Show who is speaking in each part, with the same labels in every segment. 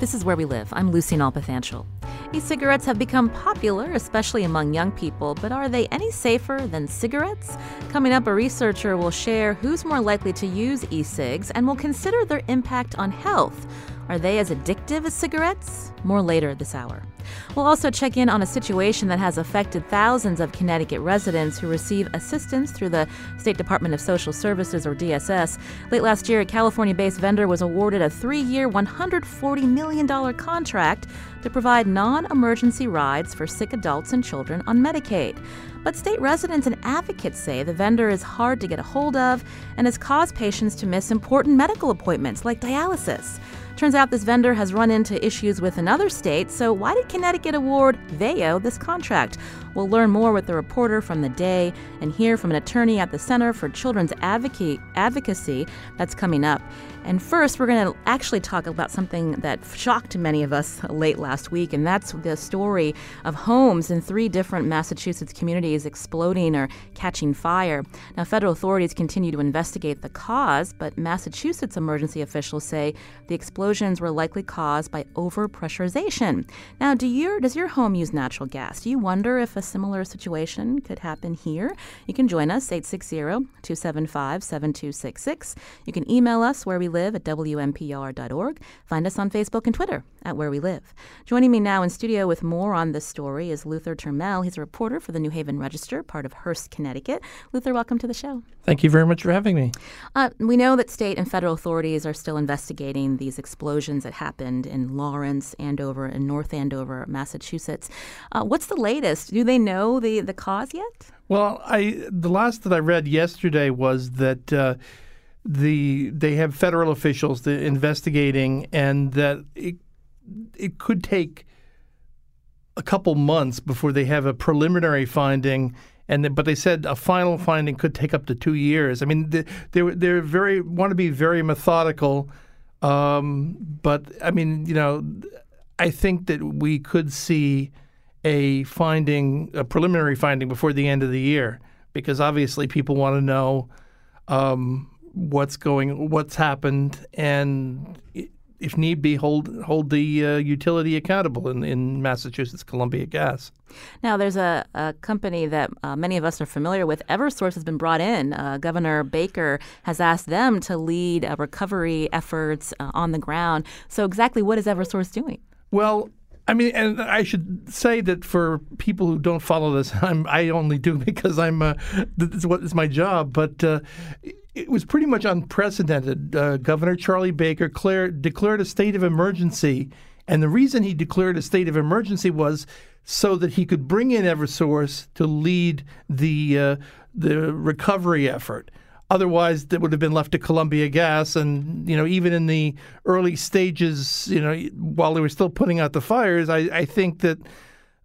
Speaker 1: This is Where We Live. I'm Lucy Nalpathanchel. E cigarettes have become popular, especially among young people, but are they any safer than cigarettes? Coming up, a researcher will share who's more likely to use e cigs and will consider their impact on health. Are they as addictive as cigarettes? More later this hour. We'll also check in on a situation that has affected thousands of Connecticut residents who receive assistance through the State Department of Social Services, or DSS. Late last year, a California based vendor was awarded a three year, $140 million contract to provide non emergency rides for sick adults and children on Medicaid. But state residents and advocates say the vendor is hard to get a hold of and has caused patients to miss important medical appointments like dialysis. Turns out this vendor has run into issues with another state, so why did Connecticut award Veyo this contract? We'll learn more with the reporter from the day and hear from an attorney at the Center for Children's Advocacy that's coming up. And first, we're going to actually talk about something that shocked many of us late last week, and that's the story of homes in three different Massachusetts communities exploding or catching fire. Now, federal authorities continue to investigate the cause, but Massachusetts emergency officials say the explosions were likely caused by overpressurization. Now, do your, does your home use natural gas? Do you wonder if a similar situation could happen here? You can join us, 860 275 7266. You can email us where we live live at WNPR.org. Find us on Facebook and Twitter at Where We Live. Joining me now in studio with more on this story is Luther Turmelle. He's a reporter for the New Haven Register, part of Hearst, Connecticut. Luther, welcome to the show.
Speaker 2: Thank you very much for having me.
Speaker 1: Uh, we know that state and federal authorities are still investigating these explosions that happened in Lawrence, Andover, and North Andover, Massachusetts. Uh, what's the latest? Do they know the, the cause yet?
Speaker 2: Well, I the last that I read yesterday was that uh, the they have federal officials investigating, and that it it could take a couple months before they have a preliminary finding. And but they said a final finding could take up to two years. I mean, they they're, they're very want to be very methodical, um, but I mean, you know, I think that we could see a finding, a preliminary finding before the end of the year, because obviously people want to know um, what's going, what's happened, and if need be, hold hold the uh, utility accountable in, in Massachusetts Columbia Gas.
Speaker 1: Now, there's a, a company that uh, many of us are familiar with. Eversource has been brought in. Uh, Governor Baker has asked them to lead uh, recovery efforts uh, on the ground. So, exactly what is Eversource doing?
Speaker 2: Well, I mean, and I should say that for people who don't follow this, I'm, I only do because I'm uh, this is what is my job. But uh, it was pretty much unprecedented. Uh, Governor Charlie Baker declared a state of emergency, and the reason he declared a state of emergency was so that he could bring in Eversource to lead the uh, the recovery effort. Otherwise, that would have been left to Columbia Gas, and you know, even in the early stages, you know, while they were still putting out the fires, I, I think that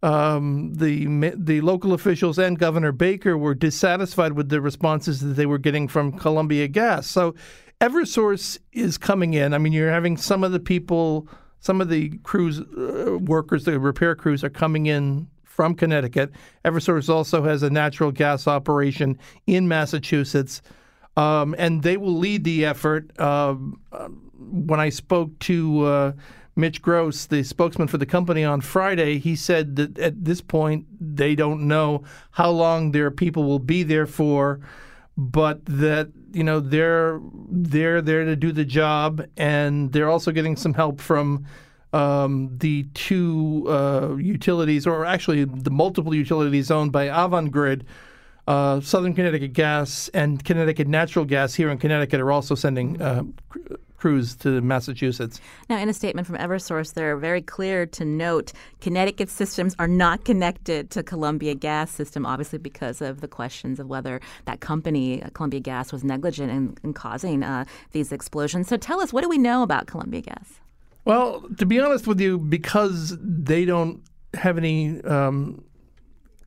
Speaker 2: um, the the local officials and Governor Baker were dissatisfied with the responses that they were getting from Columbia Gas. So Eversource is coming in. I mean, you're having some of the people, some of the crews uh, workers, the repair crews are coming in from Connecticut. Eversource also has a natural gas operation in Massachusetts, um, and they will lead the effort. Uh, when I spoke to uh, Mitch Gross, the spokesman for the company on Friday, he said that at this point they don't know how long their people will be there for, but that you know they're they're there to do the job, and they're also getting some help from um, the two uh, utilities, or actually the multiple utilities owned by Avangrid. Uh, Southern Connecticut Gas and Connecticut Natural Gas here in Connecticut are also sending uh, crews to Massachusetts.
Speaker 1: Now, in a statement from Eversource, they're very clear to note Connecticut systems are not connected to Columbia Gas system, obviously because of the questions of whether that company, uh, Columbia Gas, was negligent in, in causing uh, these explosions. So tell us, what do we know about Columbia Gas?
Speaker 2: Well, to be honest with you, because they don't have any um,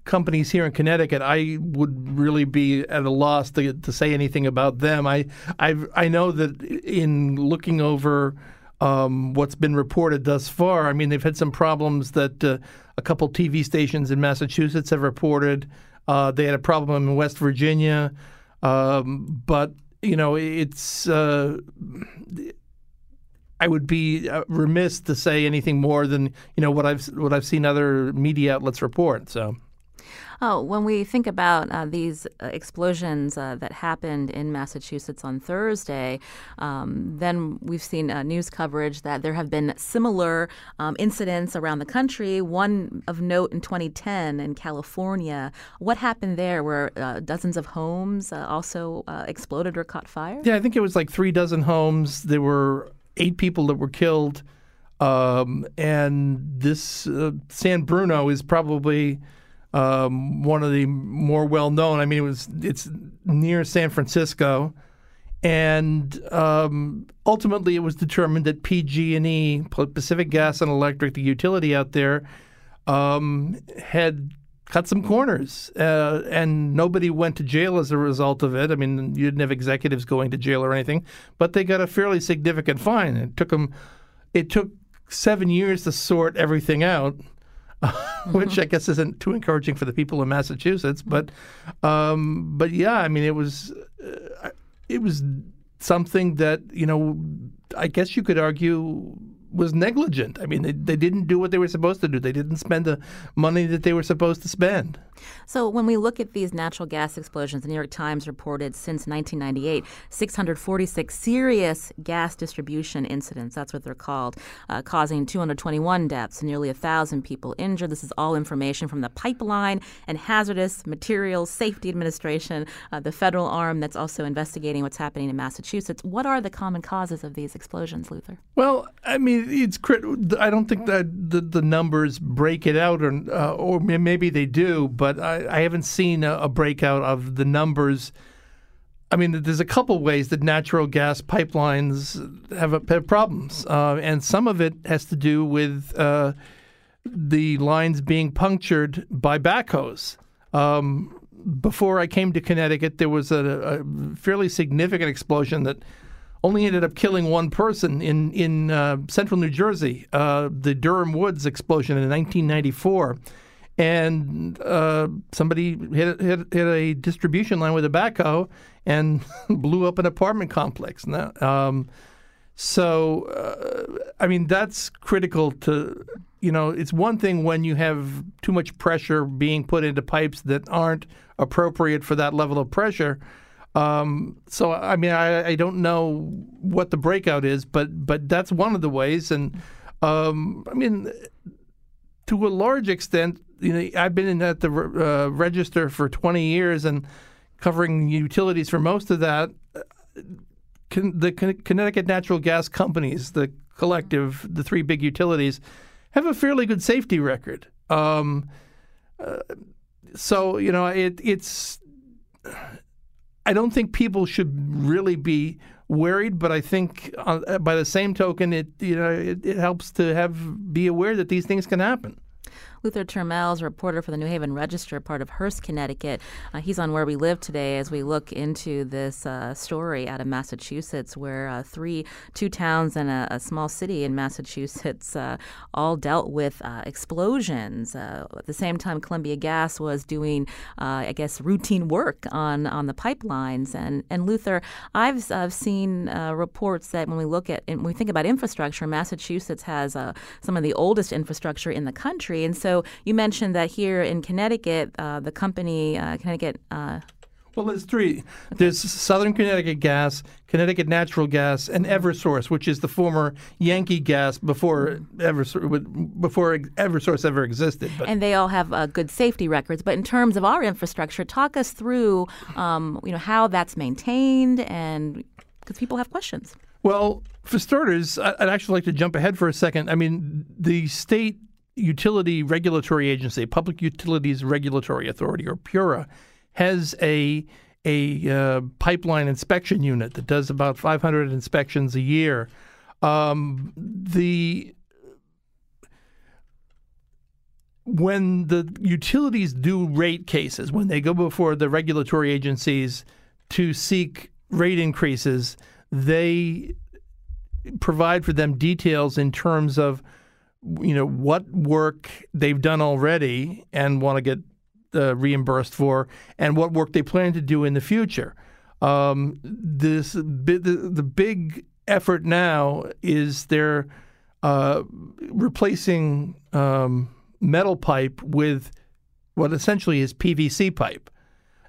Speaker 2: companies here in Connecticut, I would really be at a loss to, to say anything about them. I I I know that in looking over um, what's been reported thus far, I mean they've had some problems that uh, a couple TV stations in Massachusetts have reported. Uh, they had a problem in West Virginia, um, but you know it's. Uh, I would be uh, remiss to say anything more than you know what I've what I've seen other media outlets report. So.
Speaker 1: Oh, when we think about uh, these uh, explosions uh, that happened in Massachusetts on Thursday, um, then we've seen uh, news coverage that there have been similar um, incidents around the country. One of note in 2010 in California. What happened there? Where uh, dozens of homes uh, also exploded or caught fire?
Speaker 2: Yeah, I think it was like three dozen homes. There were eight people that were killed. Um, and this San Bruno is probably um, one of the more well known. I mean, it was it's near San Francisco, and um, ultimately it was determined that PG&E, Pacific Gas and Electric, the utility out there, um, had cut some corners, uh, and nobody went to jail as a result of it. I mean, you didn't have executives going to jail or anything, but they got a fairly significant fine. It took them, it took seven years to sort everything out. which I guess isn't too encouraging for the people in Massachusetts. But, um, but yeah, I mean, it was, uh, it was something that you know, I guess you could argue was negligent. I mean, they, they didn't do what they were supposed to do. They didn't spend the money that they were supposed to spend.
Speaker 1: So when we look at these natural gas explosions, the New York Times reported since 1998, 646 serious gas distribution incidents. That's what they're called, uh, causing 221 deaths and nearly a thousand people injured. This is all information from the Pipeline and Hazardous Materials Safety Administration, uh, the federal arm that's also investigating what's happening in Massachusetts. What are the common causes of these explosions, Luther?
Speaker 2: Well, I mean it's I don't think that the, the numbers break it out, or uh, or maybe they do, but I, I haven't seen a, a, breakout of the numbers. I mean, there's a couple ways that natural gas pipelines have, have problems, uh, and some of it has to do with uh, the lines being punctured by backhoes. Um, before I came to Connecticut, there was a, a fairly significant explosion that only ended up killing one person in in uh, central New Jersey, uh, the Durham Woods explosion in 1994, and uh, somebody hit, hit, hit a distribution line with a backhoe and blew up an apartment complex. Um, so uh, I mean that's critical to you know it's one thing when you have too much pressure being put into pipes that aren't appropriate for that level of pressure. Um, so I mean, I, I, don't know what the breakout is, but but that's one of the ways. And um, I mean, to a large extent, you know, I've been in at the uh, register for 20 years and covering utilities for most of that. Con- the Con- Connecticut Natural Gas companies, the collective, the three big utilities, have a fairly good safety record. Um, uh, so you know, it, it's I don't think people should really be worried, but I think uh, by the same token, it you know it, it helps to have be aware that these things can happen.
Speaker 1: Luther Turmelle is a reporter for the New Haven Register, part of Hearst, Connecticut. Uh, he's on Where We Live today as we look into this uh, story out of Massachusetts, where uh, three, two towns and a, a, small city in Massachusetts uh, all dealt with uh, explosions. Uh, at the same time, Columbia Gas was doing, I guess, routine work on on the pipelines. And and Luther, I've I've seen reports that when we look at when we think about infrastructure, Massachusetts has some of the oldest infrastructure in the country, and so you mentioned that here in Connecticut, uh, the company uh, Connecticut. Uh,
Speaker 2: well, there's three. Okay. There's Southern Connecticut Gas, Connecticut Natural Gas, and EverSource, which is the former Yankee Gas before EverSource, before EverSource ever existed.
Speaker 1: But. And they all have uh, good safety records. But in terms of our infrastructure, talk us through, um, you know, how that's maintained, and because people have questions.
Speaker 2: Well, for starters, I'd actually like to jump ahead for a second. I mean, the state utility regulatory agency, Public Utilities Regulatory Authority, or PURA, has a a uh, pipeline inspection unit that does about 500 inspections a year. Um, the when the utilities do rate cases, when they go before the regulatory agencies to seek rate increases, they provide for them details in terms of you know what work they've done already and want to get uh, reimbursed for, and what work they plan to do in the future. Um, this the, the big effort now is they're uh, replacing um, metal pipe with what essentially is PVC pipe.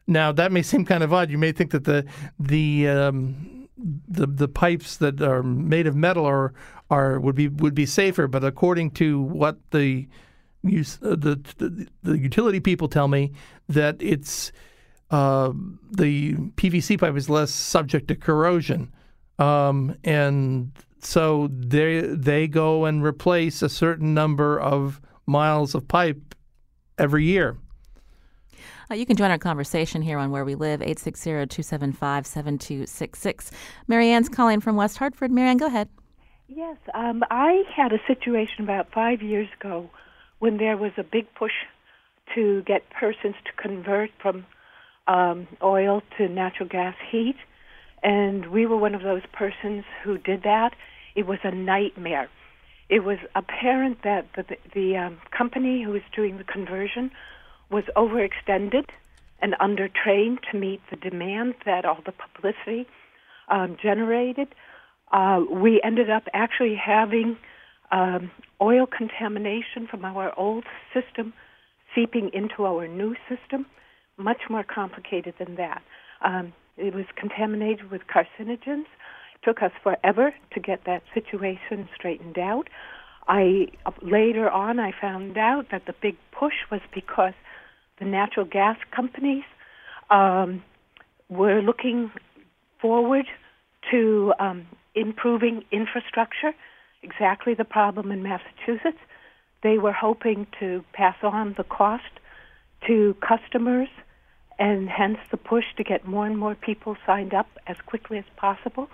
Speaker 2: Now that may seem kind of odd. You may think that the the um, the the pipes that are made of metal are are would be would be safer, but according to what the use, uh, the, the, the utility people tell me that it's uh, the PVC pipe is less subject to corrosion, um, and so they they go and replace a certain number of miles of pipe every year.
Speaker 1: Uh, you can join our conversation here on Where We Live, 860-275-7266. Marianne's calling from West Hartford. Marianne, go ahead.
Speaker 3: Yes, um, I had a situation about five years ago when there was a big push to get persons to convert from um, oil to natural gas heat, and we were one of those persons who did that. It was a nightmare it was apparent that the, the um, company who was doing the conversion was overextended and undertrained to meet the demand that all the publicity um, generated. Uh, we ended up actually having um, oil contamination from our old system seeping into our new system, much more complicated than that. Um, it was contaminated with carcinogens It took us forever to get that situation straightened out. I later on I found out that the big push was because the natural gas companies um, were looking forward to um, improving infrastructure. Exactly the problem in Massachusetts. They were hoping to pass on the cost to customers, and hence the push to get more and more people signed up as quickly as possible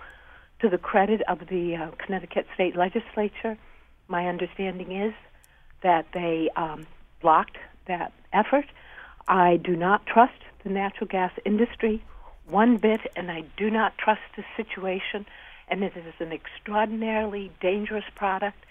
Speaker 3: to the credit of the uh, Connecticut State Legislature, my understanding is that they um, blocked that effort. I do not trust the natural gas industry one bit, and I do not trust the situation. And it is an extraordinarily dangerous product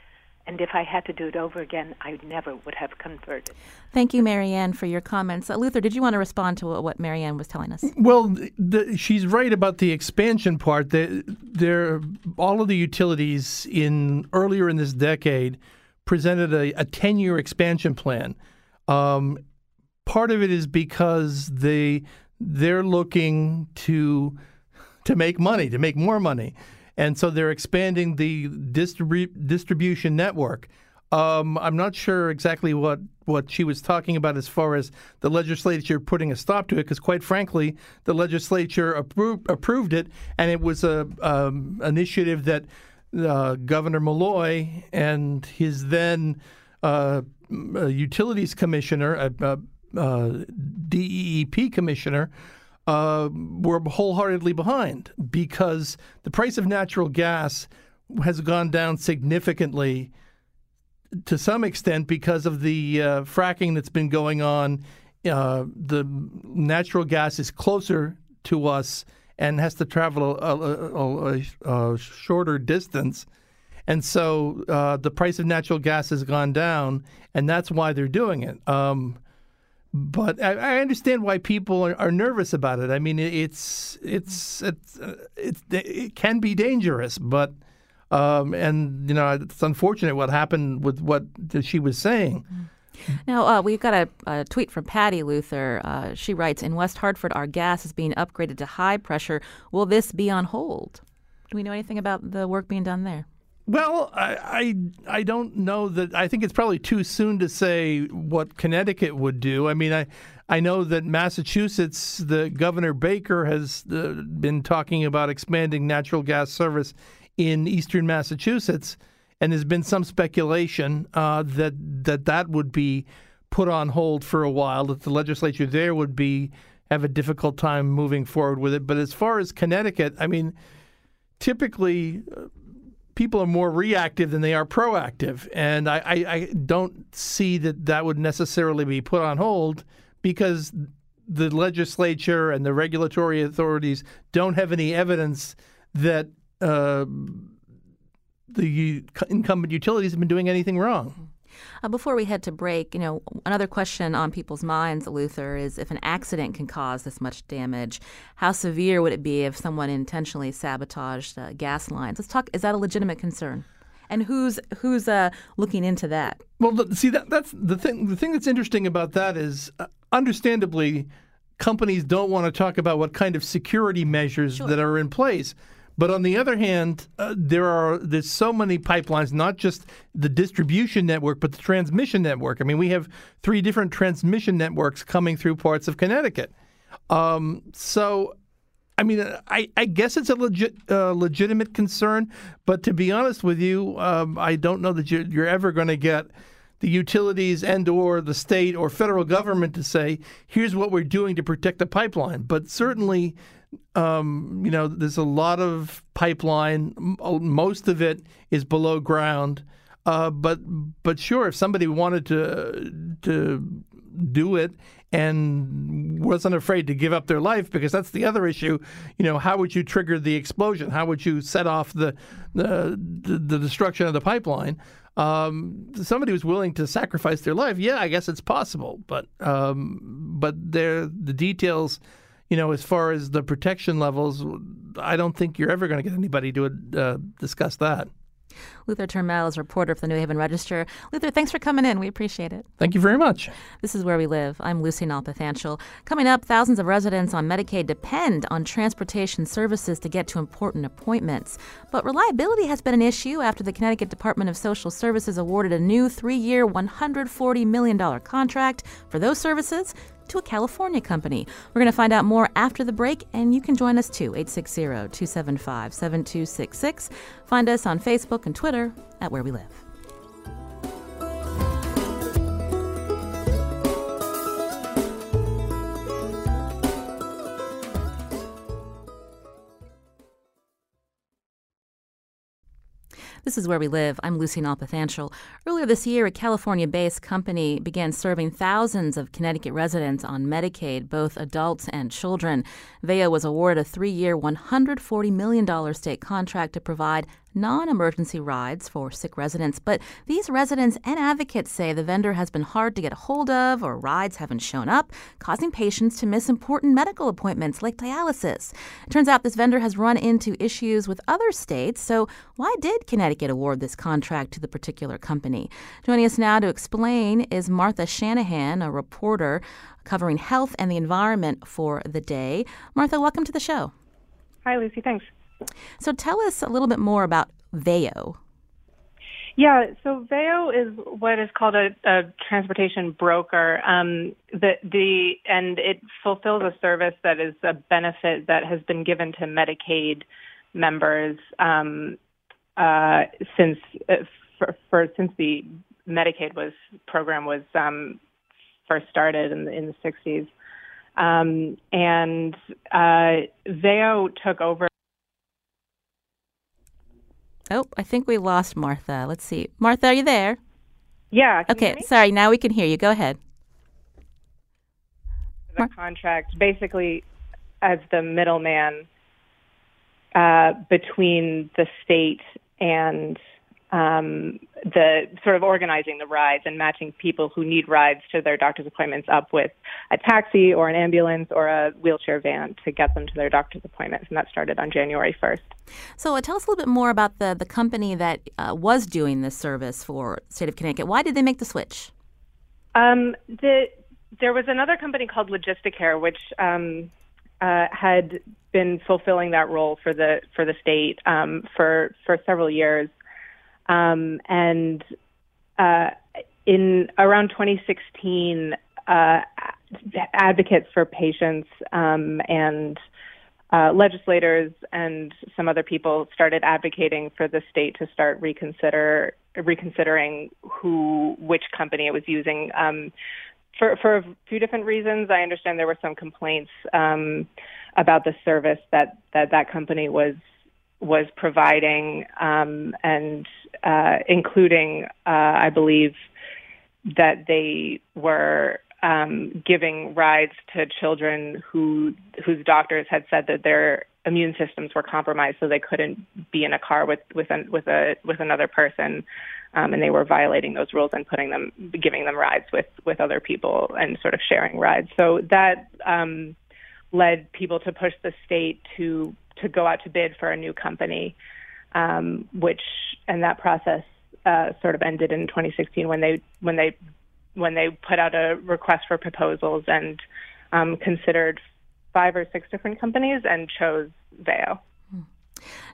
Speaker 3: and if I had to do it over again, I never would have converted.
Speaker 1: Thank you, Marianne, for your comments. Uh, Luther, did you want to respond to what Marianne was telling us?
Speaker 2: Well, the, she's right about the expansion part. There, all of the utilities in earlier in this decade presented a, a 10-year expansion plan. Um, part of it is because they they're looking to to make money, to make more money and so they're expanding the distribu- distribution network. Um, I'm not sure exactly what, what she was talking about as far as the legislature putting a stop to it, because quite frankly, the legislature approved, approved it, and it was a um, initiative that uh, Governor Malloy and his then uh, utilities commissioner, uh, uh DEEP commissioner, uh, were wholeheartedly behind because the price of natural gas has gone down significantly to some extent because of the uh, fracking that's been going on. Uh, the natural gas is closer to us and has to travel a, a, a, a shorter distance. And so uh, the price of natural gas has gone down, and that's why they're doing it. Um, but I, I, understand why people are, are, nervous about it. I mean, it's it's it's, uh, it's it can be dangerous, but um, and you know it's unfortunate what happened with what she was saying.
Speaker 1: Now, uh, we've got a, a, tweet from Patty Luther. Uh, she writes In West Hartford, our gas is being upgraded to high pressure. Will this be on hold? Do we know anything about the work being done there?
Speaker 2: Well, I, I, I don't know that. I think it's probably too soon to say what Connecticut would do. I mean, I I know that Massachusetts, the Governor Baker has uh, been talking about expanding natural gas service in eastern Massachusetts, and there's been some speculation uh, that that that would be put on hold for a while. That the legislature there would be have a difficult time moving forward with it. But as far as Connecticut, I mean, typically. Uh, people are more reactive than they are proactive, and I, I, I don't see that that would necessarily be put on hold because the legislature and the regulatory authorities don't have any evidence that uh, the incumbent utilities have been doing anything wrong.
Speaker 1: Uh, before we head to break, you know, another question on people's minds, Luther, is if an accident can cause this much damage, how severe would it be if someone intentionally sabotaged uh, gas lines? Let's talk. Is that a legitimate concern? And who's who's uh, looking into that?
Speaker 2: Well, see that that's the thing. The thing that's interesting about that is, uh, understandably, companies don't want to talk about what kind of security measures sure. that are in place. But on the other hand, uh, there are there's so many pipelines, not just the distribution network, but the transmission network. I mean, we have three different transmission networks coming through parts of Connecticut. Um, so, I mean, I, I, guess it's a legit uh, legitimate concern. But to be honest with you, um, I don't know that you're, you're ever going to get the utilities and or the state or federal government to say, here's what we're doing to protect the pipeline. But certainly um, you know, there's a lot of pipeline. Most of it is below ground. Uh, but but sure, if somebody wanted to to do it and wasn't afraid to give up their life, because that's the other issue. You know, how would you trigger the explosion? How would you set off the the, the destruction of the pipeline? Um, somebody who's willing to sacrifice their life, yeah, I guess it's possible. But um, but there the details you know, as far as the protection levels, I don't think you're ever going to get anybody to uh, discuss that.
Speaker 1: Luther Turmelle is a reporter for the New Haven Register. Luther, thanks for coming in. We appreciate it.
Speaker 2: Thank you very much.
Speaker 1: This is Where We Live. I'm Lucy Nalpathanchel. Coming up, thousands of residents on Medicaid depend on transportation services to get to important appointments. But reliability has been an issue after the Connecticut Department of Social Services awarded a new three year, $140 million contract for those services to a California company. We're going to find out more after the break, and you can join us too, 860 275 7266. Find us on Facebook and Twitter at Where We Live. This is Where We Live. I'm Lucy Nalpathanchel. Earlier this year, a California based company began serving thousands of Connecticut residents on Medicaid, both adults and children. Veyo was awarded a three year, $140 million state contract to provide non emergency rides for sick residents. But these residents and advocates say the vendor has been hard to get a hold of or rides haven't shown up, causing patients to miss important medical appointments like dialysis. It turns out this vendor has run into issues with other states. So, why did Connecticut award this contract to the particular company? Joining us now to explain is Martha Shanahan, a reporter covering health and the environment for the day. Martha, welcome to the show.
Speaker 4: Hi, Lucy. Thanks.
Speaker 1: So tell us a little bit more about Veyo.
Speaker 4: Yeah, so Veyo is what is called a, a transportation broker. Um, the, the and it fulfills a service that is a benefit that has been given to Medicaid members um, uh, since uh, for, for, since the Medicaid was program was um, first started in the, in the 60s. Um, and uh, Veyo took over
Speaker 1: Oh, I think we lost Martha. Let's see. Martha, are you there?
Speaker 4: Yeah.
Speaker 1: okay. Sorry. Now we can hear you. Go ahead.
Speaker 4: The Mar- contract basically as the middleman uh, between the state and um, the sort of organizing the rides and matching people who need rides to their doctor's appointments up with a taxi or an ambulance or a wheelchair van to get them to their doctor's appointments. And that started on January 1st.
Speaker 1: So uh, tell us a little bit more about the, the company that uh, was doing this service for state of Connecticut. Why did they make the switch?
Speaker 4: Um, the, there was another company called Logisticare, which um, uh, had been fulfilling that role for the for the state um, for for several years. Um, and uh, in around 2016, uh, advocates for patients um, and uh, legislators and some other people started advocating for the state to start reconsider reconsidering who which company it was using um, for for a few different reasons. I understand there were some complaints um, about the service that that that company was was providing, um, and uh, including, uh, I believe, that they were um, giving rides to children who whose doctors had said that their immune systems were compromised, so they couldn't be in a car with with an, with a with another person, um, and they were violating those rules and putting them giving them rides with with other people and sort of sharing rides. So that um, led people to push the state to to go out to bid for a new company, um, which and that process uh, sort of ended in 2016 when they when they when they put out a request for proposals and um, considered five or six different companies and chose Veyo.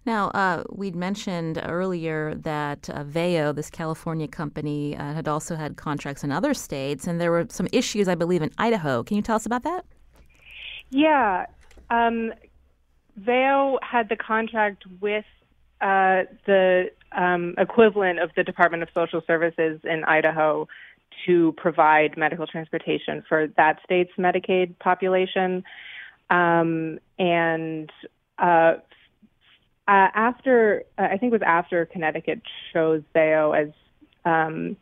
Speaker 1: Now, uh, we'd mentioned earlier that uh, Veyo, this California company, uh, had also had contracts in other states, and there were some issues, I believe, in Idaho. Can you tell us about that?
Speaker 4: Yeah. Um, Veyo had the contract with uh, the um, equivalent of the Department of Social Services in Idaho to provide medical transportation for that state's Medicaid population. Um, and uh, uh, after, uh, I think it was after Connecticut chose Veyo as um,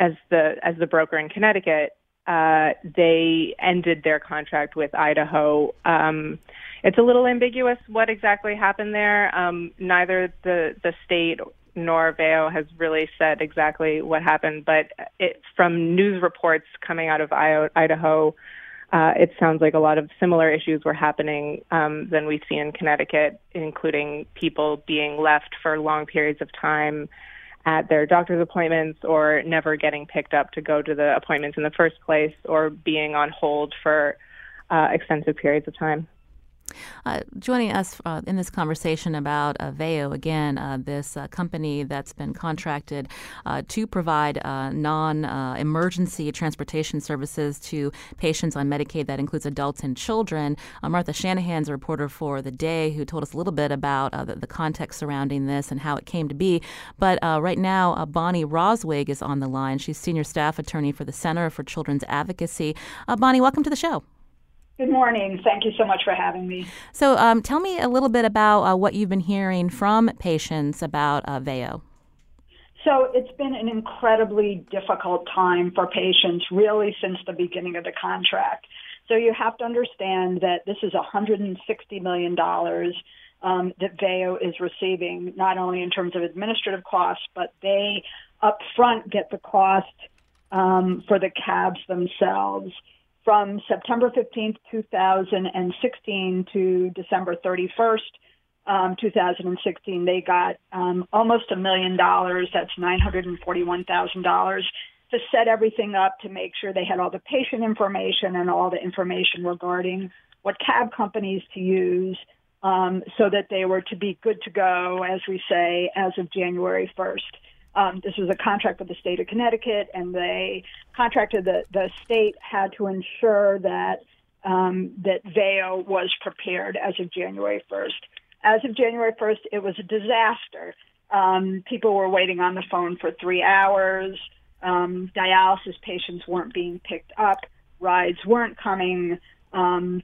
Speaker 4: as the as the broker in Connecticut, uh, they ended their contract with Idaho. Um, it's a little ambiguous what exactly happened there. Um, neither the the state nor Veyo has really said exactly what happened, but it, from news reports coming out of Idaho, uh, it sounds like a lot of similar issues were happening um, than we see in Connecticut, including people being left for long periods of time at their doctor's appointments or never getting picked up to go to the appointments in the first place or being on hold for uh, extensive periods of time.
Speaker 1: Uh, joining us uh, in this conversation about uh, Veyo, again, uh, this uh, company that's been contracted uh, to provide non emergency transportation services to patients on Medicaid, that includes adults and children. Martha Shanahan's a reporter for The Day who told us a little bit about the, the, context surrounding this and how it came to be. But right now, Bonnie Roswig is on the line. She's senior staff attorney for the Center for Children's Advocacy. Bonnie, welcome to the show.
Speaker 5: Good morning. Thank you so much for having me.
Speaker 1: So, um, tell me a little bit about uh, what you've been hearing from patients about uh, Veyo.
Speaker 5: So, it's been an incredibly difficult time for patients, really, since the beginning of the contract. So, you have to understand that this is $160 million um, that Veyo is receiving, not only in terms of administrative costs, but they upfront get the cost um, for the cabs themselves from September 15th, 2016 to December 31st, um, 2016, they got um, almost a million dollars. That's $941,000 to set everything up to make sure they had all the patient information and all the information regarding what cab companies to use um, so that they were to be good to go, as we say, as of January 1st. Um, this was a contract with the state of Connecticut, and they contracted the the state had to ensure that um, that Veyo was prepared as of January 1st. As of January 1st, it was a disaster. Um, people were waiting on the phone for three hours. Um, dialysis patients weren't being picked up. Rides weren't coming. Um,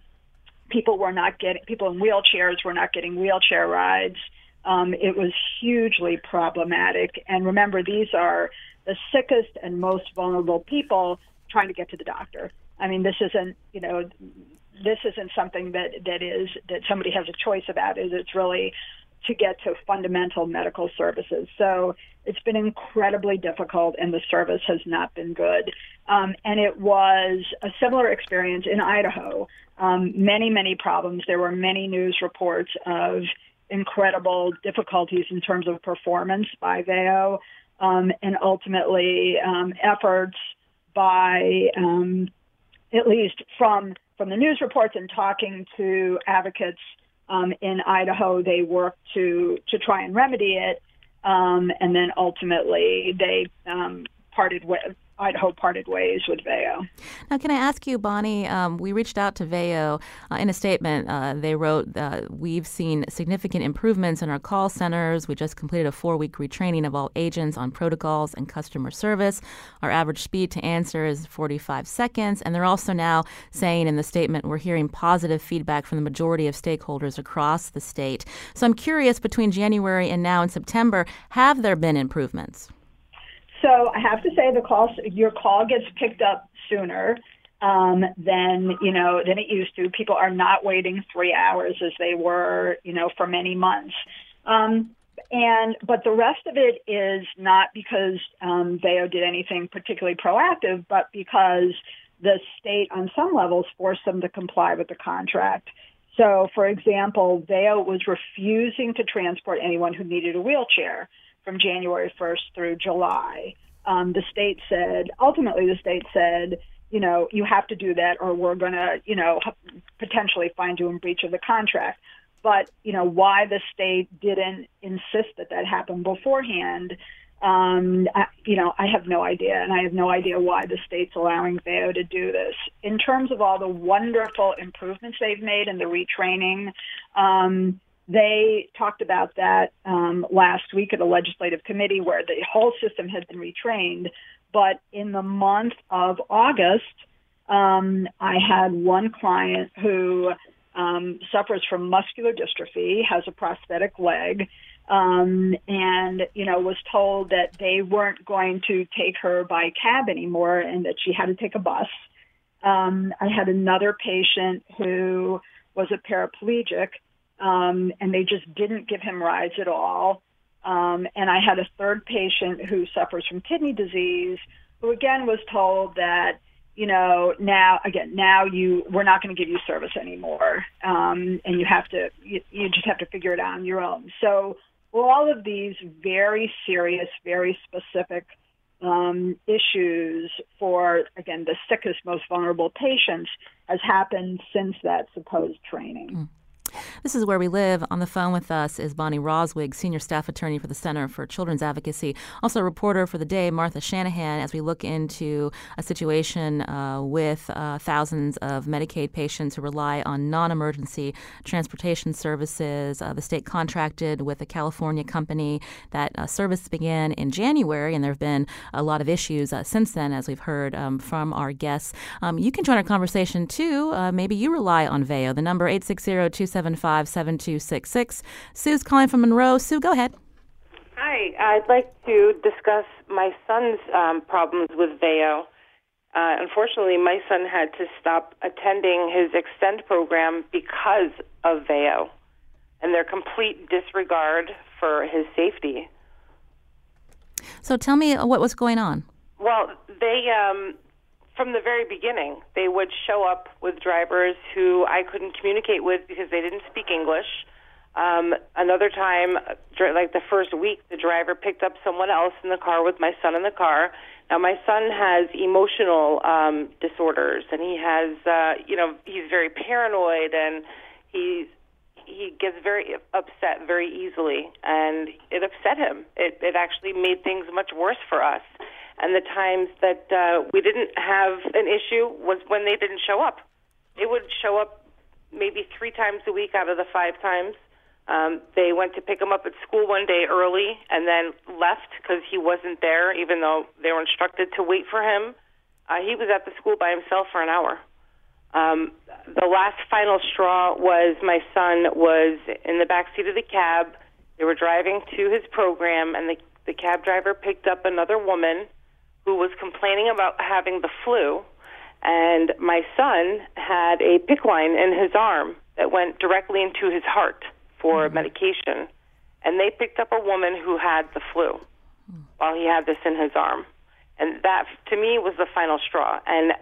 Speaker 5: people were not getting. People in wheelchairs were not getting wheelchair rides um, it was hugely problematic. And remember, these are the sickest and most vulnerable people trying to get to the doctor. I mean, this isn't, you know, this isn't something that, that is that somebody has a choice about. Is it's really to get to fundamental medical services. So it's been incredibly difficult, and the service has not been good. Um, and it was a similar experience in Idaho. Um, many, many problems. There were many news reports of incredible difficulties in terms of performance by Veyo, um, and ultimately um, efforts by, um, at least from from the news reports and talking to advocates um, in Idaho, they worked to to try and remedy it, um, and then ultimately they um, parted with Idaho parted ways with Veyo.
Speaker 1: Now, can I ask you, Bonnie? Um, we reached out to Veyo uh, in a statement. Uh, they wrote, uh, "We've seen significant improvements in our call centers. We just completed a four-week retraining of all agents on protocols and customer service. Our average speed to answer is 45 seconds." And they're also now saying in the statement, "We're hearing positive feedback from the majority of stakeholders across the state." So I'm curious, between January and now in September, have there been improvements?
Speaker 5: So I have to say the call your call gets picked up sooner um, than you know than it used to. People are not waiting three hours as they were you know for many months. Um, and but the rest of it is not because um, Veyo did anything particularly proactive, but because the state on some levels forced them to comply with the contract. So, for example, Veyo was refusing to transport anyone who needed a wheelchair from January 1st through July. Um, the state said, ultimately, the state said, you know, you have to do that or we're going to, you know, potentially find you in breach of the contract. But, you know, why the state didn't insist that that happened beforehand, um, I, you know, I have no idea. And I have no idea why the state's allowing Veyo to do this. In terms of all the wonderful improvements they've made and the retraining, um, they talked about that um, last week at a legislative committee where the whole system had been retrained. But in the month of August, um, I had one client who um, suffers from muscular dystrophy, has a prosthetic leg, um, and you know was told that they weren't going to take her by cab anymore, and that she had to take a bus. Um, I had another patient who was a paraplegic um, and they just didn't give him rides at all. Um, and I had a third patient who suffers from kidney disease, who again was told that, you know, now again, now you we're not going to give you service anymore, um, and you have to you, you just have to figure it out on your own. So all of these very serious, very specific um, issues for again the sickest, most vulnerable patients has happened since that supposed training.
Speaker 1: This is where we live. On the phone with us is Bonnie Roswig, senior staff attorney for the Center for Children's Advocacy, also a reporter for the day, Martha Shanahan, as we look into a situation uh, with uh, thousands of Medicaid patients who rely on non-emergency transportation services. Uh, the state contracted with a California company. That uh, service began in January, and there have been a lot of issues uh, since then, as we've heard um, from our guests. Um, you can join our conversation too. Uh, maybe you rely on Veyo. The number 860 875 7266. Sue's calling from Monroe. Sue, go ahead.
Speaker 6: Hi, I'd like to discuss my son's um, problems with Veyo. Uh, unfortunately, my son had to stop attending his Extend program because of Veyo and their complete disregard for his safety.
Speaker 1: So tell me what was going on.
Speaker 6: Well, they um, from the very beginning, they would show up with drivers who I couldn't communicate with because they didn't speak English. Um, another time, like the first week, the driver picked up someone else in the car with my son in the car. Now, my son has emotional um, disorders, and he has, uh, you know, he's very paranoid, and he's he gets very upset very easily, and it upset him. It it actually made things much worse for us and the times that uh, we didn't have an issue was when they didn't show up. They would show up maybe three times a week out of the five times. Um, they went to pick him up at school one day early and then left because he wasn't there, even though they were instructed to wait for him. Uh, he was at the school by himself for an hour. Um, the last final straw was my son was in the back seat of the cab. They were driving to his program, and the, the cab driver picked up another woman who was complaining about having the flu, and my son had a PICC line in his arm that went directly into his heart for mm-hmm. medication, and they picked up a woman who had the flu mm. while he had this in his arm, and that to me was the final straw. And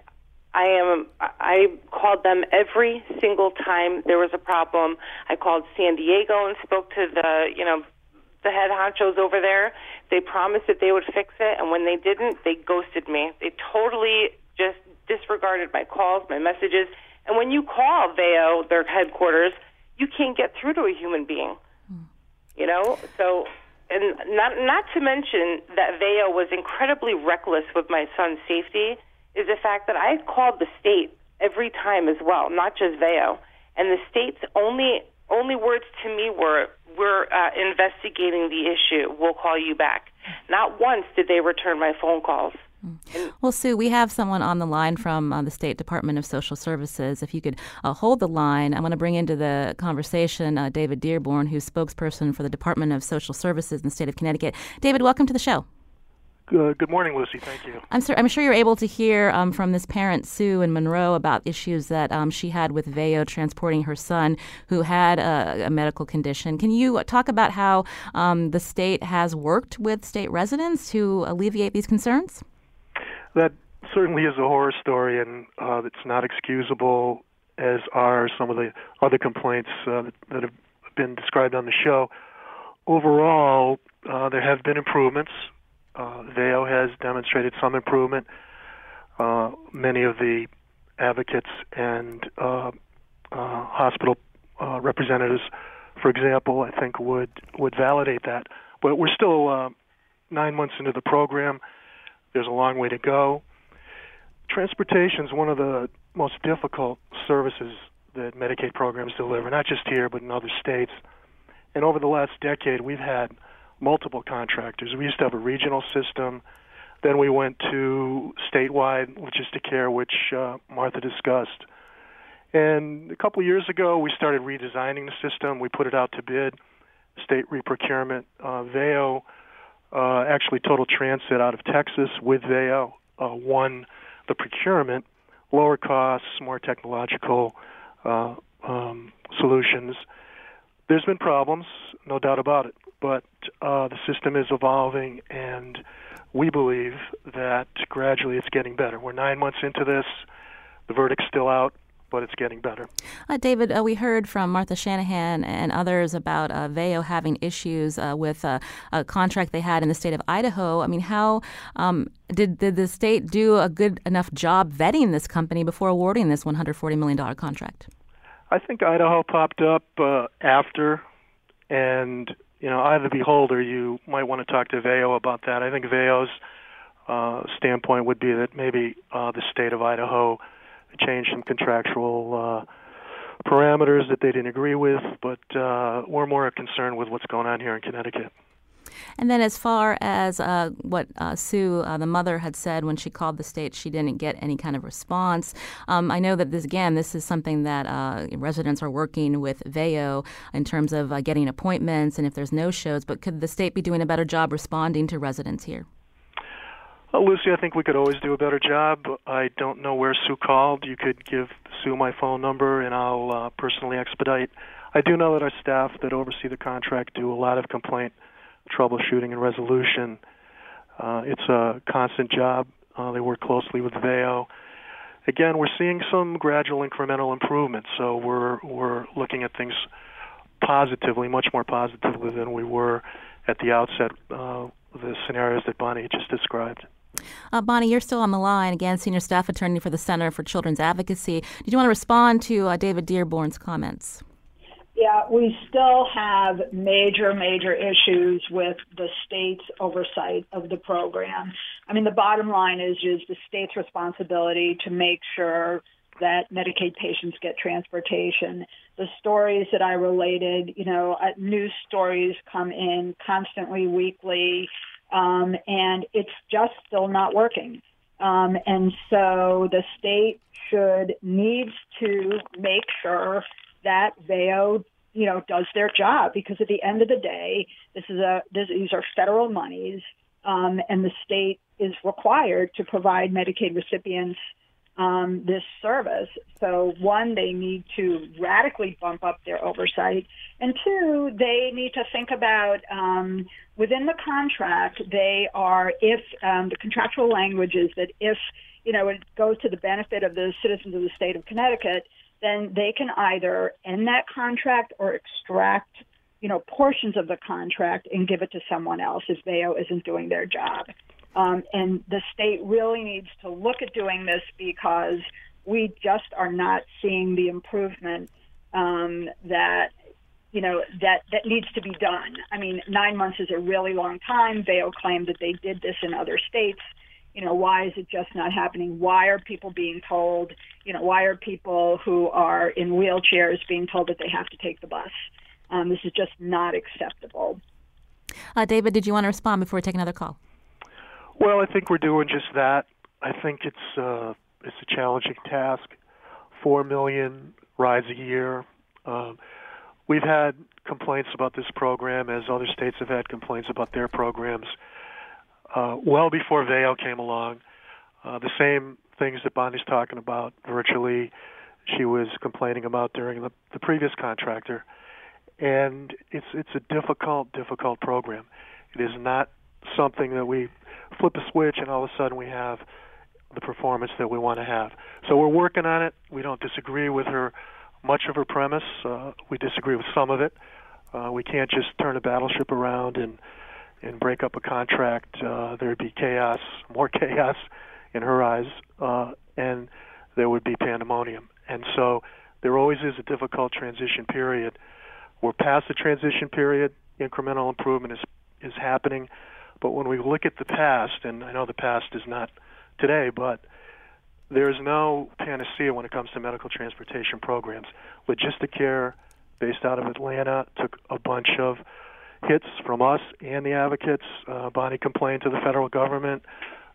Speaker 6: I am I called them every single time there was a problem. I called San Diego and spoke to the you know the head honchos over there. They promised that they would fix it, and when they didn't, they ghosted me. They totally just disregarded my calls, my messages. And when you call Veyo, their headquarters, you can't get through to a human being. Mm. You know, so and not not to mention that Veyo was incredibly reckless with my son's safety, is the fact that I called the state every time as well, not just Veyo, and the state's only only words to me were, "We're uh, investigating the issue. We'll call you back." Not once did they return my phone calls.
Speaker 1: Well, Sue, we have someone on the line from uh, the State Department of Social Services. If you could uh, hold the line, I want to bring into the conversation uh, David Dearborn, who's spokesperson for the Department of Social Services in the state of Connecticut. David, welcome to the show.
Speaker 7: Good, good morning, Lucy. Thank you.
Speaker 1: I'm, sur- I'm sure you're able to hear um, from this parent, Sue in Monroe, about issues that um, she had with Veyo transporting her son who had a, a medical condition. Can you talk about how um, the state has worked with state residents to alleviate these concerns?
Speaker 7: That certainly is a horror story, and uh, it's not excusable, as are some of the other complaints uh, that, that have been described on the show. Overall, uh, there have been improvements. Uh, has demonstrated some improvement. Uh, many of the advocates and uh, uh, hospital uh, representatives, for example, I think would would validate that. But we're still uh, nine months into the program. There's a long way to go. Transportation is one of the most difficult services that Medicaid programs deliver, not just here but in other states. And over the last decade, we've had multiple contractors. We used to have a regional system. Then we went to statewide Logisticare, which uh, Martha discussed. And a couple of years ago, we started redesigning the system. We put it out to bid, state reprocurement. Uh, Veyo, uh, actually, Total Transit out of Texas with Veyo uh, won the procurement, lower costs, more technological uh, um, solutions. There's been problems, no doubt about it but uh, the system is evolving, and we believe that gradually it's getting better. We're nine months into this. The verdict's still out, but it's getting better.
Speaker 1: Uh, David, uh, we heard from Martha Shanahan and others about uh, Veyo having issues uh, with uh, a contract they had in the state of Idaho. I mean, how um, did, did the state do a good enough job vetting this company before awarding this $140 million contract?
Speaker 7: I think Idaho popped up uh, after, and you know, eye of the beholder, you might want to talk to Veyo about that. I think Veyo's uh, standpoint would be that maybe uh, the state of Idaho changed some contractual uh, parameters that they didn't agree with, but uh, we're more concerned with what's going on here in Connecticut.
Speaker 1: And then, as far as uh, what uh, Sue, uh, the mother, had said when she called the state, she didn't get any kind of response. Um, I know that this, again, this is something that uh, residents are working with Veyo in terms of uh, getting appointments and if there's no shows. But could the state be doing a better job responding to residents here?
Speaker 7: Well, Lucy, I think we could always do a better job. I don't know where Sue called. You could give Sue my phone number, and I'll uh, personally expedite. I do know that our staff that oversee the contract do a lot of complaint troubleshooting and resolution. Uh, it's a constant job. Uh, they work closely with Veyo. Again, we're seeing some gradual incremental improvements, so we're we're looking at things positively, much more positively than we were at the outset. Uh, the scenarios that Bonnie just described.
Speaker 1: Uh, Bonnie, you're still on the line. Again, senior staff attorney for the Center for Children's Advocacy. Did you want to respond to uh, David Dearborn's comments?
Speaker 5: Yeah, we still have major, major issues with the state's oversight of the program. I mean, the bottom line is is the state's responsibility to make sure that Medicaid patients get transportation. The stories that I related, you know, uh, news stories come in constantly, weekly, um, and it's just still not working. Um, and so the state should needs to make sure that Veyo, you know, does their job because at the end of the day, this is a this, these are federal monies, um, and the state is required to provide Medicaid recipients um, this service. So one, they need to radically bump up their oversight, and two, they need to think about um, within the contract. They are if um, the contractual language is that if you know it goes to the benefit of the citizens of the state of Connecticut then they can either end that contract or extract, you know, portions of the contract and give it to someone else if Veyo isn't doing their job. Um, and the state really needs to look at doing this because we just are not seeing the improvement um, that you know that that needs to be done. I mean, nine months is a really long time. Veyo claimed that they did this in other states. You know, why is it just not happening? Why are people being told? You know, why are people who are in wheelchairs being told that they have to take the bus? Um, this is just not acceptable.
Speaker 1: Uh, David, did you want to respond before we take another call?
Speaker 7: Well, I think we're doing just that. I think it's uh, it's a challenging task. Four million rides a year. Um, we've had complaints about this program, as other states have had complaints about their programs. Uh, well before Veyo came along, uh, the same things that Bonnie's talking about virtually, she was complaining about during the, the previous contractor, and it's it's a difficult, difficult program. It is not something that we flip a switch and all of a sudden we have the performance that we want to have. So we're working on it. We don't disagree with her much of her premise. Uh, we disagree with some of it. Uh, we can't just turn a battleship around and and break up a contract. Uh, there'd be chaos, more chaos in her eyes, uh, and there would be pandemonium. And so there always is a difficult transition period. We're past the transition period. Incremental improvement is is happening. But when we look at the past, and I know the past is not today, but there's no panacea when it comes to medical transportation programs. Logisticare, based out of Atlanta, took a bunch of hits from us and the advocates. Uh, Bonnie complained to the federal government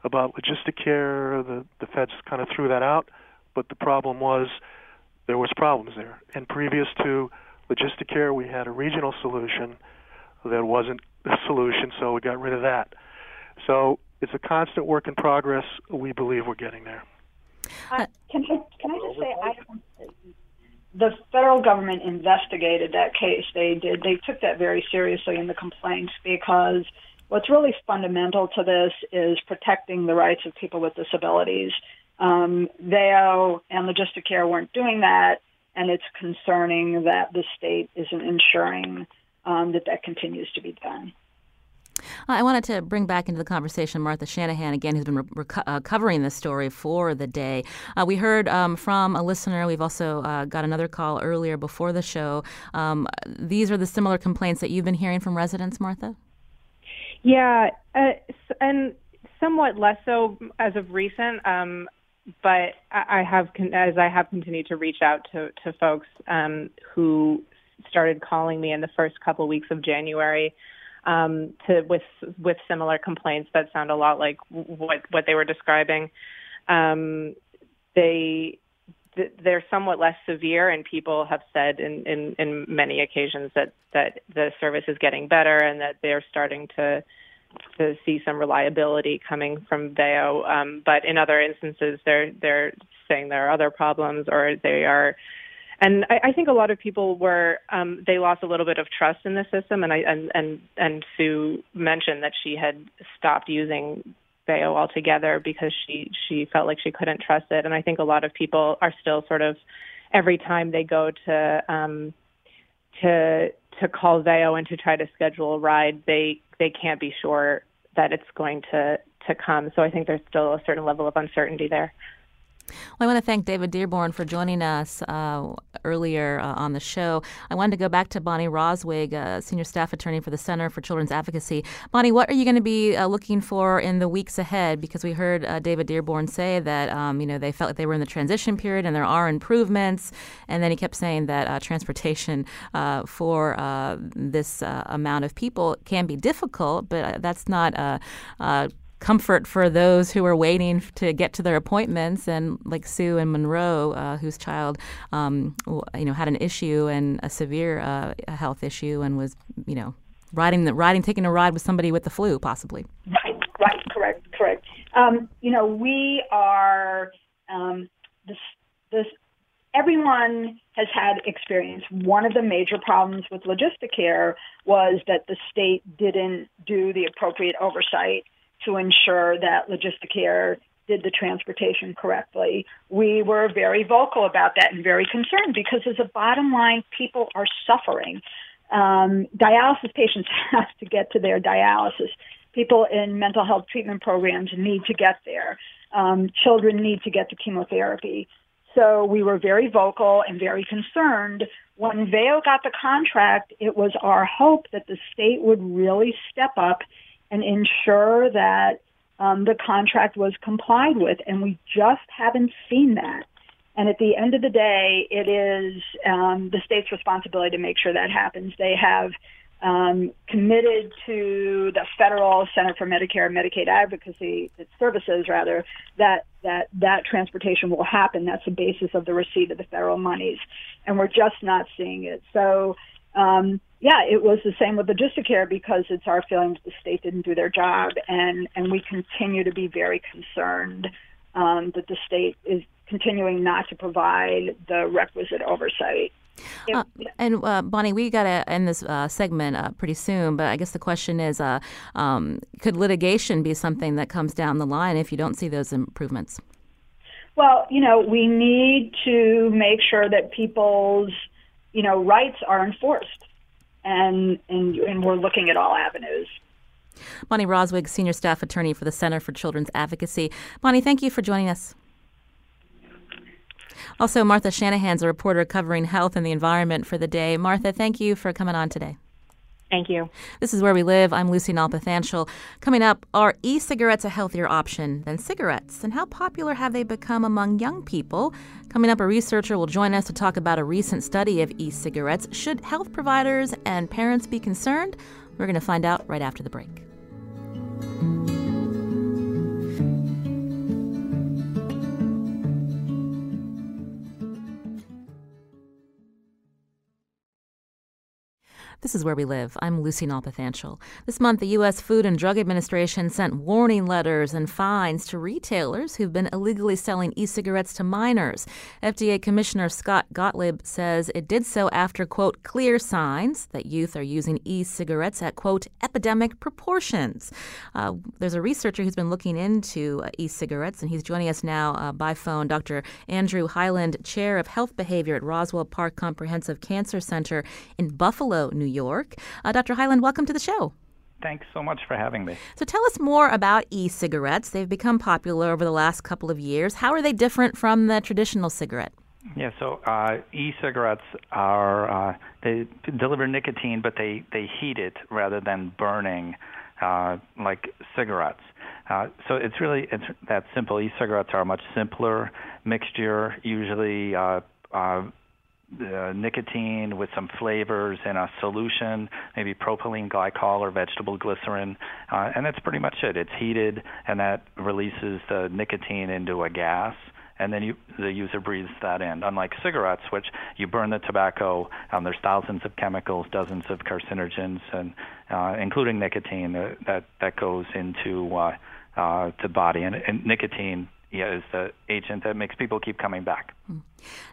Speaker 7: about Logisticare. The, the feds kind of threw that out, but the problem was there was problems there. And previous to Logisticare, we had a regional solution that wasn't a solution, so we got rid of that. So it's a constant work in progress. We believe we're getting there.
Speaker 5: Uh, can I can I just say I the federal government investigated that case. They did. They took that very seriously in the complaints because what's really fundamental to this is protecting the rights of people with disabilities. Um, and Logisticare weren't doing that, and it's concerning that the state isn't ensuring um, that that continues to be done.
Speaker 1: I wanted to bring back into the conversation Martha Shanahan again, who's been re- uh, covering this story for the day. Uh, we heard um, from a listener. We've also uh, got another call earlier before the show. Um, these are the similar complaints that you've been hearing from residents, Martha.
Speaker 4: Yeah, uh, and somewhat less so as of recent. Um, but I have, as I have continued to reach out to to folks um, who started calling me in the first couple weeks of January um, to with with similar complaints that sound a lot like what what they were describing. Um, they they're somewhat less severe, and people have said in, in, in many occasions that, that the service is getting better and that they're starting to to see some reliability coming from Veyo. Um, but in other instances, they're they're saying there are other problems, or they are and I, I think a lot of people were um, they lost a little bit of trust in the system, and I and and and Sue mentioned that she had stopped using Veyo altogether because she she felt like she couldn't trust it, and I think a lot of people are still sort of every time they go to um, to to call Veyo and to try to schedule a ride, they they can't be sure that it's going to to come. So I think there's still a certain level of uncertainty there.
Speaker 1: Well, I want to thank David Dearborn for joining us uh, earlier uh, on the show. I wanted to go back to Bonnie Roswig, uh, Senior Staff Attorney for the Center for Children's Advocacy. Bonnie, what are you going to be uh, looking for in the weeks ahead? Because we heard uh, David Dearborn say that um, you know they felt like they were in the transition period and there are improvements, and then he kept saying that uh, transportation for this amount of people can be difficult, but that's not comfort for those who are waiting to get to their appointments, and like Sue and Monroe, uh, whose child, um, you know, had an issue and a severe uh, health issue, and was, you know, riding the riding, taking a ride with somebody with the flu, possibly.
Speaker 5: Right, right, correct, correct. Um, you know, we are um, this this. Everyone has had experience. One of the major problems with Logisticare was that the state didn't do the appropriate oversight to ensure that Logisticare did the transportation correctly. We were very vocal about that and very concerned because, as a bottom line, people are suffering. Um, dialysis patients have to get to their dialysis. People in mental health treatment programs need to get there. Um, children need to get to chemotherapy. So we were very vocal and very concerned. When Veyo got the contract, it was our hope that the state would really step up and ensure that um, the contract was complied with, and we just haven't seen that. And at the end of the day, it is um, the state's responsibility to make sure that happens. They have um, committed to the federal Center for Medicare and Medicaid Advocacy Services, rather, that that that transportation will happen. That's the basis of the receipt of the federal monies, and we're just not seeing it. So, um, yeah, it was the same with Logisticare because it's our feeling that the state didn't do their job, and and we continue to be very concerned um, that the state is continuing not to provide the requisite oversight.
Speaker 1: Uh, and uh, Bonnie, we got to end this uh, segment uh, pretty soon, but I guess the question is uh, um, could litigation be something that comes down the line if you don't see those improvements?
Speaker 5: Well, you know, we need to make sure that people's, you know, rights are enforced. And, and, and we're looking at all avenues.
Speaker 1: Bonnie Roswig, Senior Staff Attorney for the Center for Children's Advocacy. Bonnie, thank you for joining us. Also, Martha Shanahan's a reporter covering health and the environment for the day. Martha, thank you for coming on today.
Speaker 4: Thank you.
Speaker 1: This is Where We Live. I'm Lucy Nalpathanchel. Coming up, are e cigarettes a healthier option than cigarettes? And how popular have they become among young people? Coming up, a researcher will join us to talk about a recent study of e cigarettes. Should health providers and parents be concerned? We're going to find out right after the break. This is Where We Live. I'm Lucy Nalpathanchel. This month, the U.S. Food and Drug Administration sent warning letters and fines to retailers who've been illegally selling e cigarettes to minors. FDA Commissioner Scott Gottlieb says it did so after, quote, clear signs that youth are using e cigarettes at, quote, epidemic proportions. Uh, there's a researcher who's been looking into uh, e cigarettes, and he's joining us now uh, by phone. Dr. Andrew Hyland, Chair of Health Behavior at Roswell Park Comprehensive Cancer Center in Buffalo, New York. Uh, Dr. Hyland, welcome to the show.
Speaker 8: Thanks so much for having me.
Speaker 1: So tell us more about e-cigarettes. They've become popular over the last couple of years. How are they different from the traditional cigarette?
Speaker 8: Yeah, so uh, e-cigarettes are uh, they deliver nicotine, but they they heat it rather than burning uh, like cigarettes. Uh, so it's really it's that simple. E-cigarettes are a much simpler mixture, usually uh, uh, uh, nicotine with some flavors in a solution, maybe propylene glycol or vegetable glycerin, uh, and that's pretty much it. It's heated, and that releases the nicotine into a gas. And then you, the user breathes that in. Unlike cigarettes, which you burn the tobacco, um, there's thousands of chemicals, dozens of carcinogens, and uh, including nicotine uh, that that goes into uh, uh, the body. And, and nicotine yeah, is the agent that makes people keep coming back. Hmm.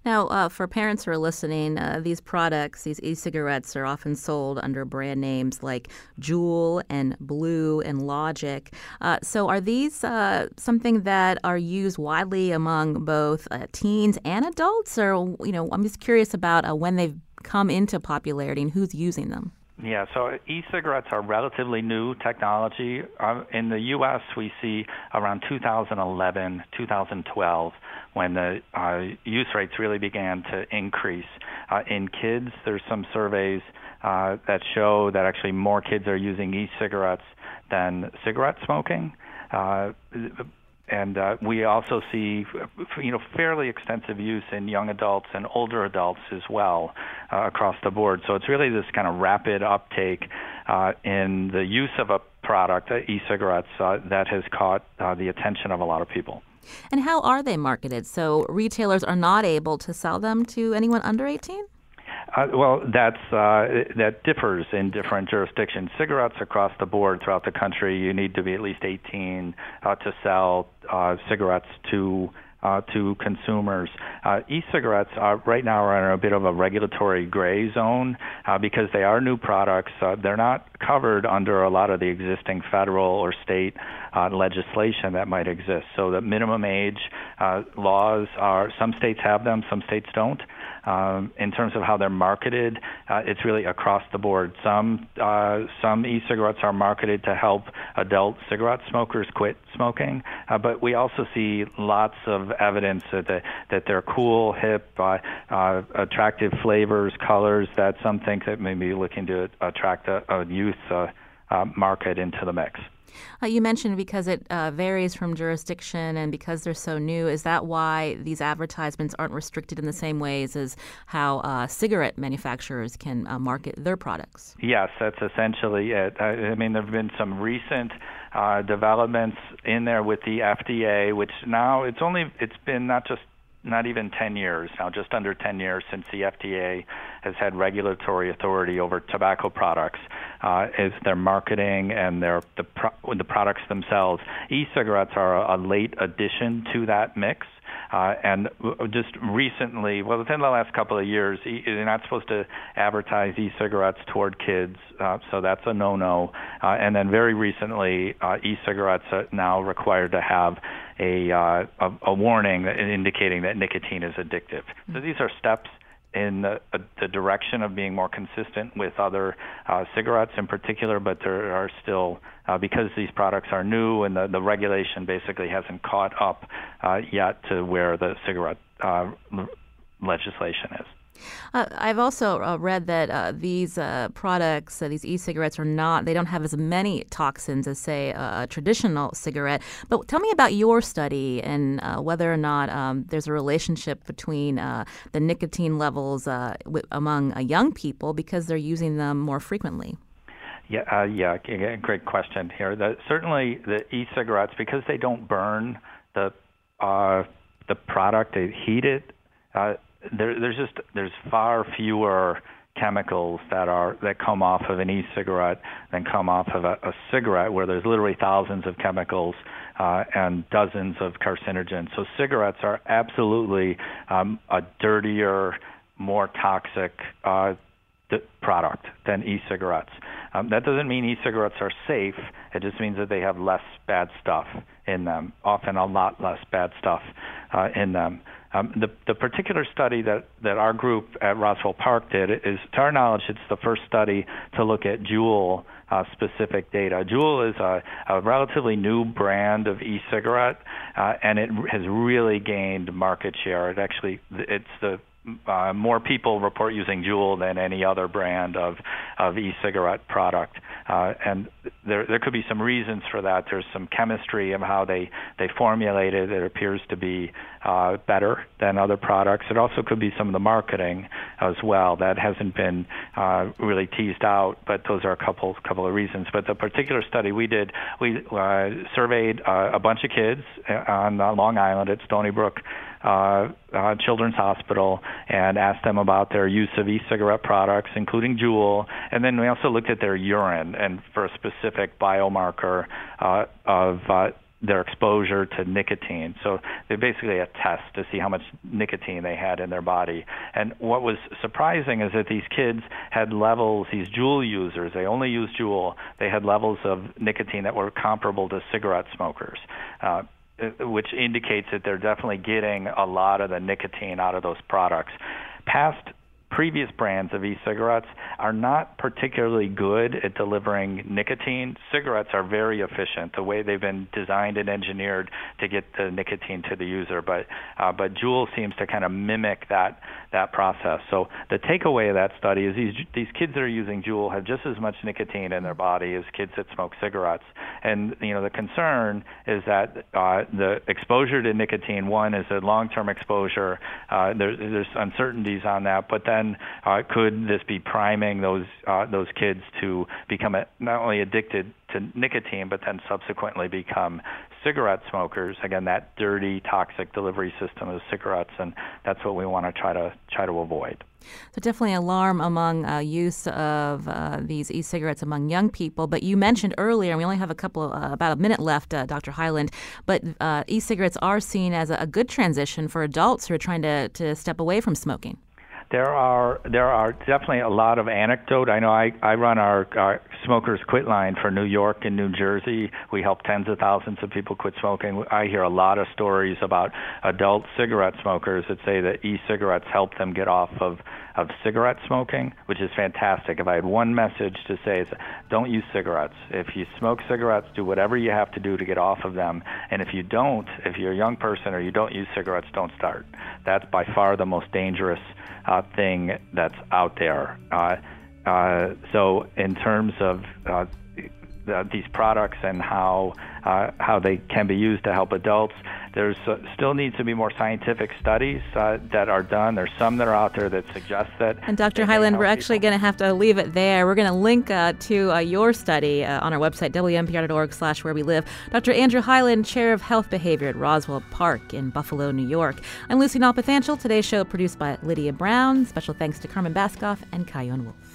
Speaker 1: Now, uh, for parents who are listening, uh, these products, these e-cigarettes, are often sold under brand names like Juul and Blue and Logic. Uh, so, are these uh, something that are used widely among both uh, teens and adults, or you know, I'm just curious about uh, when they've come into popularity and who's using them.
Speaker 8: Yeah, so e-cigarettes are relatively new technology. Uh, in the U.S., we see around 2011, 2012 when the uh, use rates really began to increase. Uh, in kids, there's some surveys uh, that show that actually more kids are using e-cigarettes than cigarette smoking. Uh, and uh, we also see, you know, fairly extensive use in young adults and older adults as well uh, across the board. So it's really this kind of rapid uptake uh, in the use of a product, uh, e-cigarettes, uh, that has caught uh, the attention of a lot of people.
Speaker 1: And how are they marketed? So retailers are not able to sell them to anyone under 18?
Speaker 8: Uh, well, that's uh, that differs in different jurisdictions. Cigarettes across the board throughout the country, you need to be at least 18 uh, to sell uh, cigarettes to uh, to consumers. Uh, e-cigarettes are, right now are in a bit of a regulatory gray zone uh, because they are new products. Uh, they're not covered under a lot of the existing federal or state uh, legislation that might exist. So the minimum age uh, laws are some states have them, some states don't. Um, in terms of how they're marketed, uh, it's really across the board. Some uh, some e-cigarettes are marketed to help adult cigarette smokers quit smoking, uh, but we also see lots of evidence that that they're cool, hip, uh, uh, attractive flavors, colors that some think that may be looking to attract a, a youth uh, market into the mix.
Speaker 1: Uh, you mentioned because it uh, varies from jurisdiction and because they're so new. Is that why these advertisements aren't restricted in the same ways as how uh, cigarette manufacturers can uh, market their products?
Speaker 8: Yes, that's essentially it. I, I mean, there have been some recent uh, developments in there with the FDA, which now it's only it's been not just not even 10 years now, just under 10 years since the FDA has had regulatory authority over tobacco products, uh, is their marketing and their the pro- the products themselves. E-cigarettes are a, a late addition to that mix. Uh, and just recently, well, within the last couple of years, you're not supposed to advertise e-cigarettes toward kids, uh, so that's a no-no. Uh, and then very recently, uh, e-cigarettes are now required to have a, uh, a, a warning indicating that nicotine is addictive. So these are steps in the, uh, the direction of being more consistent with other uh, cigarettes in particular, but there are still, uh, because these products are new and the, the regulation basically hasn't caught up uh, yet to where the cigarette uh, legislation is.
Speaker 1: Uh, I've also uh, read that uh, these uh, products, uh, these e-cigarettes, are not. They don't have as many toxins as, say, a traditional cigarette. But tell me about your study and uh, whether or not um, there's a relationship between the nicotine levels w- among young people because they're using them more frequently.
Speaker 8: Yeah, yeah, great question here. The, certainly, the e-cigarettes because they don't burn the the product, they heat it there, there's just there's far fewer chemicals that are that come off of an e-cigarette than come off of a, a cigarette, where there's literally thousands of chemicals uh, and dozens of carcinogens. So cigarettes are absolutely um, a dirtier, more toxic uh, product than e-cigarettes. Um, that doesn't mean e-cigarettes are safe. It just means that they have less bad stuff in them, often a lot less bad stuff uh, in them. Um, the, the particular study that, that our group at Roswell Park did is, to our knowledge, it's the first study to look at Juul uh, specific data. Juul is a, a relatively new brand of e-cigarette, uh, and it has really gained market share. It actually, it's the uh, more people report using Juul than any other brand of of e-cigarette product, uh, and there there could be some reasons for that. There's some chemistry of how they they formulate it. It appears to be uh, better than other products. It also could be some of the marketing as well that hasn't been uh, really teased out. But those are a couple couple of reasons. But the particular study we did, we uh, surveyed uh, a bunch of kids on uh, Long Island at Stony Brook uh, uh, Children's Hospital and asked them about their use of e-cigarette products, including Juul, and then we also looked at their urine and for a specific biomarker uh, of uh, their exposure to nicotine. So they basically a test to see how much nicotine they had in their body. And what was surprising is that these kids had levels, these Juul users, they only used Juul, they had levels of nicotine that were comparable to cigarette smokers. Uh, which indicates that they're definitely getting a lot of the nicotine out of those products. Past previous brands of e-cigarettes are not particularly good at delivering nicotine. Cigarettes are very efficient, the way they've been designed and engineered to get the nicotine to the user. But uh, but Juul seems to kind of mimic that that process. So the takeaway of that study is these these kids that are using Juul have just as much nicotine in their body as kids that smoke cigarettes. And you know the concern is that uh, the exposure to nicotine, one is a long-term exposure. Uh, there, there's uncertainties on that, but then uh, could this be priming those uh, those kids to become a, not only addicted to nicotine, but then subsequently become cigarette smokers. Again, that dirty, toxic delivery system of cigarettes, and that's what we want to try to try to avoid.
Speaker 1: So definitely alarm among uh, use of uh, these e-cigarettes among young people. But you mentioned earlier, and we only have a couple, uh, about a minute left, uh, Dr. Hyland. But uh, e-cigarettes are seen as a, a good transition for adults who are trying to to step away from smoking.
Speaker 8: There are there are definitely a lot of anecdote. I know I I run our, our smokers quit line for New York and New Jersey. We help tens of thousands of people quit smoking. I hear a lot of stories about adult cigarette smokers that say that e-cigarettes help them get off of of cigarette smoking, which is fantastic. If I had one message to say is don't use cigarettes. If you smoke cigarettes, do whatever you have to do to get off of them. And if you don't, if you're a young person or you don't use cigarettes, don't start. That's by far the most dangerous uh, thing that's out there. Uh, uh, so in terms of uh, these products and how uh, how they can be used to help adults. There's uh, still needs to be more scientific studies uh, that are done. There's some that are out there that suggest that.
Speaker 1: And Dr. Hyland, we're actually going to have to leave it there. We're going to link uh, to uh, your study uh, on our website wnpr.org/slash where we live. Dr. Andrew Hyland, chair of health behavior at Roswell Park in Buffalo, New York. I'm Lucy Nalpathanchel. Today's show produced by Lydia Brown. Special thanks to Carmen Baskauf and Kyone Wolf.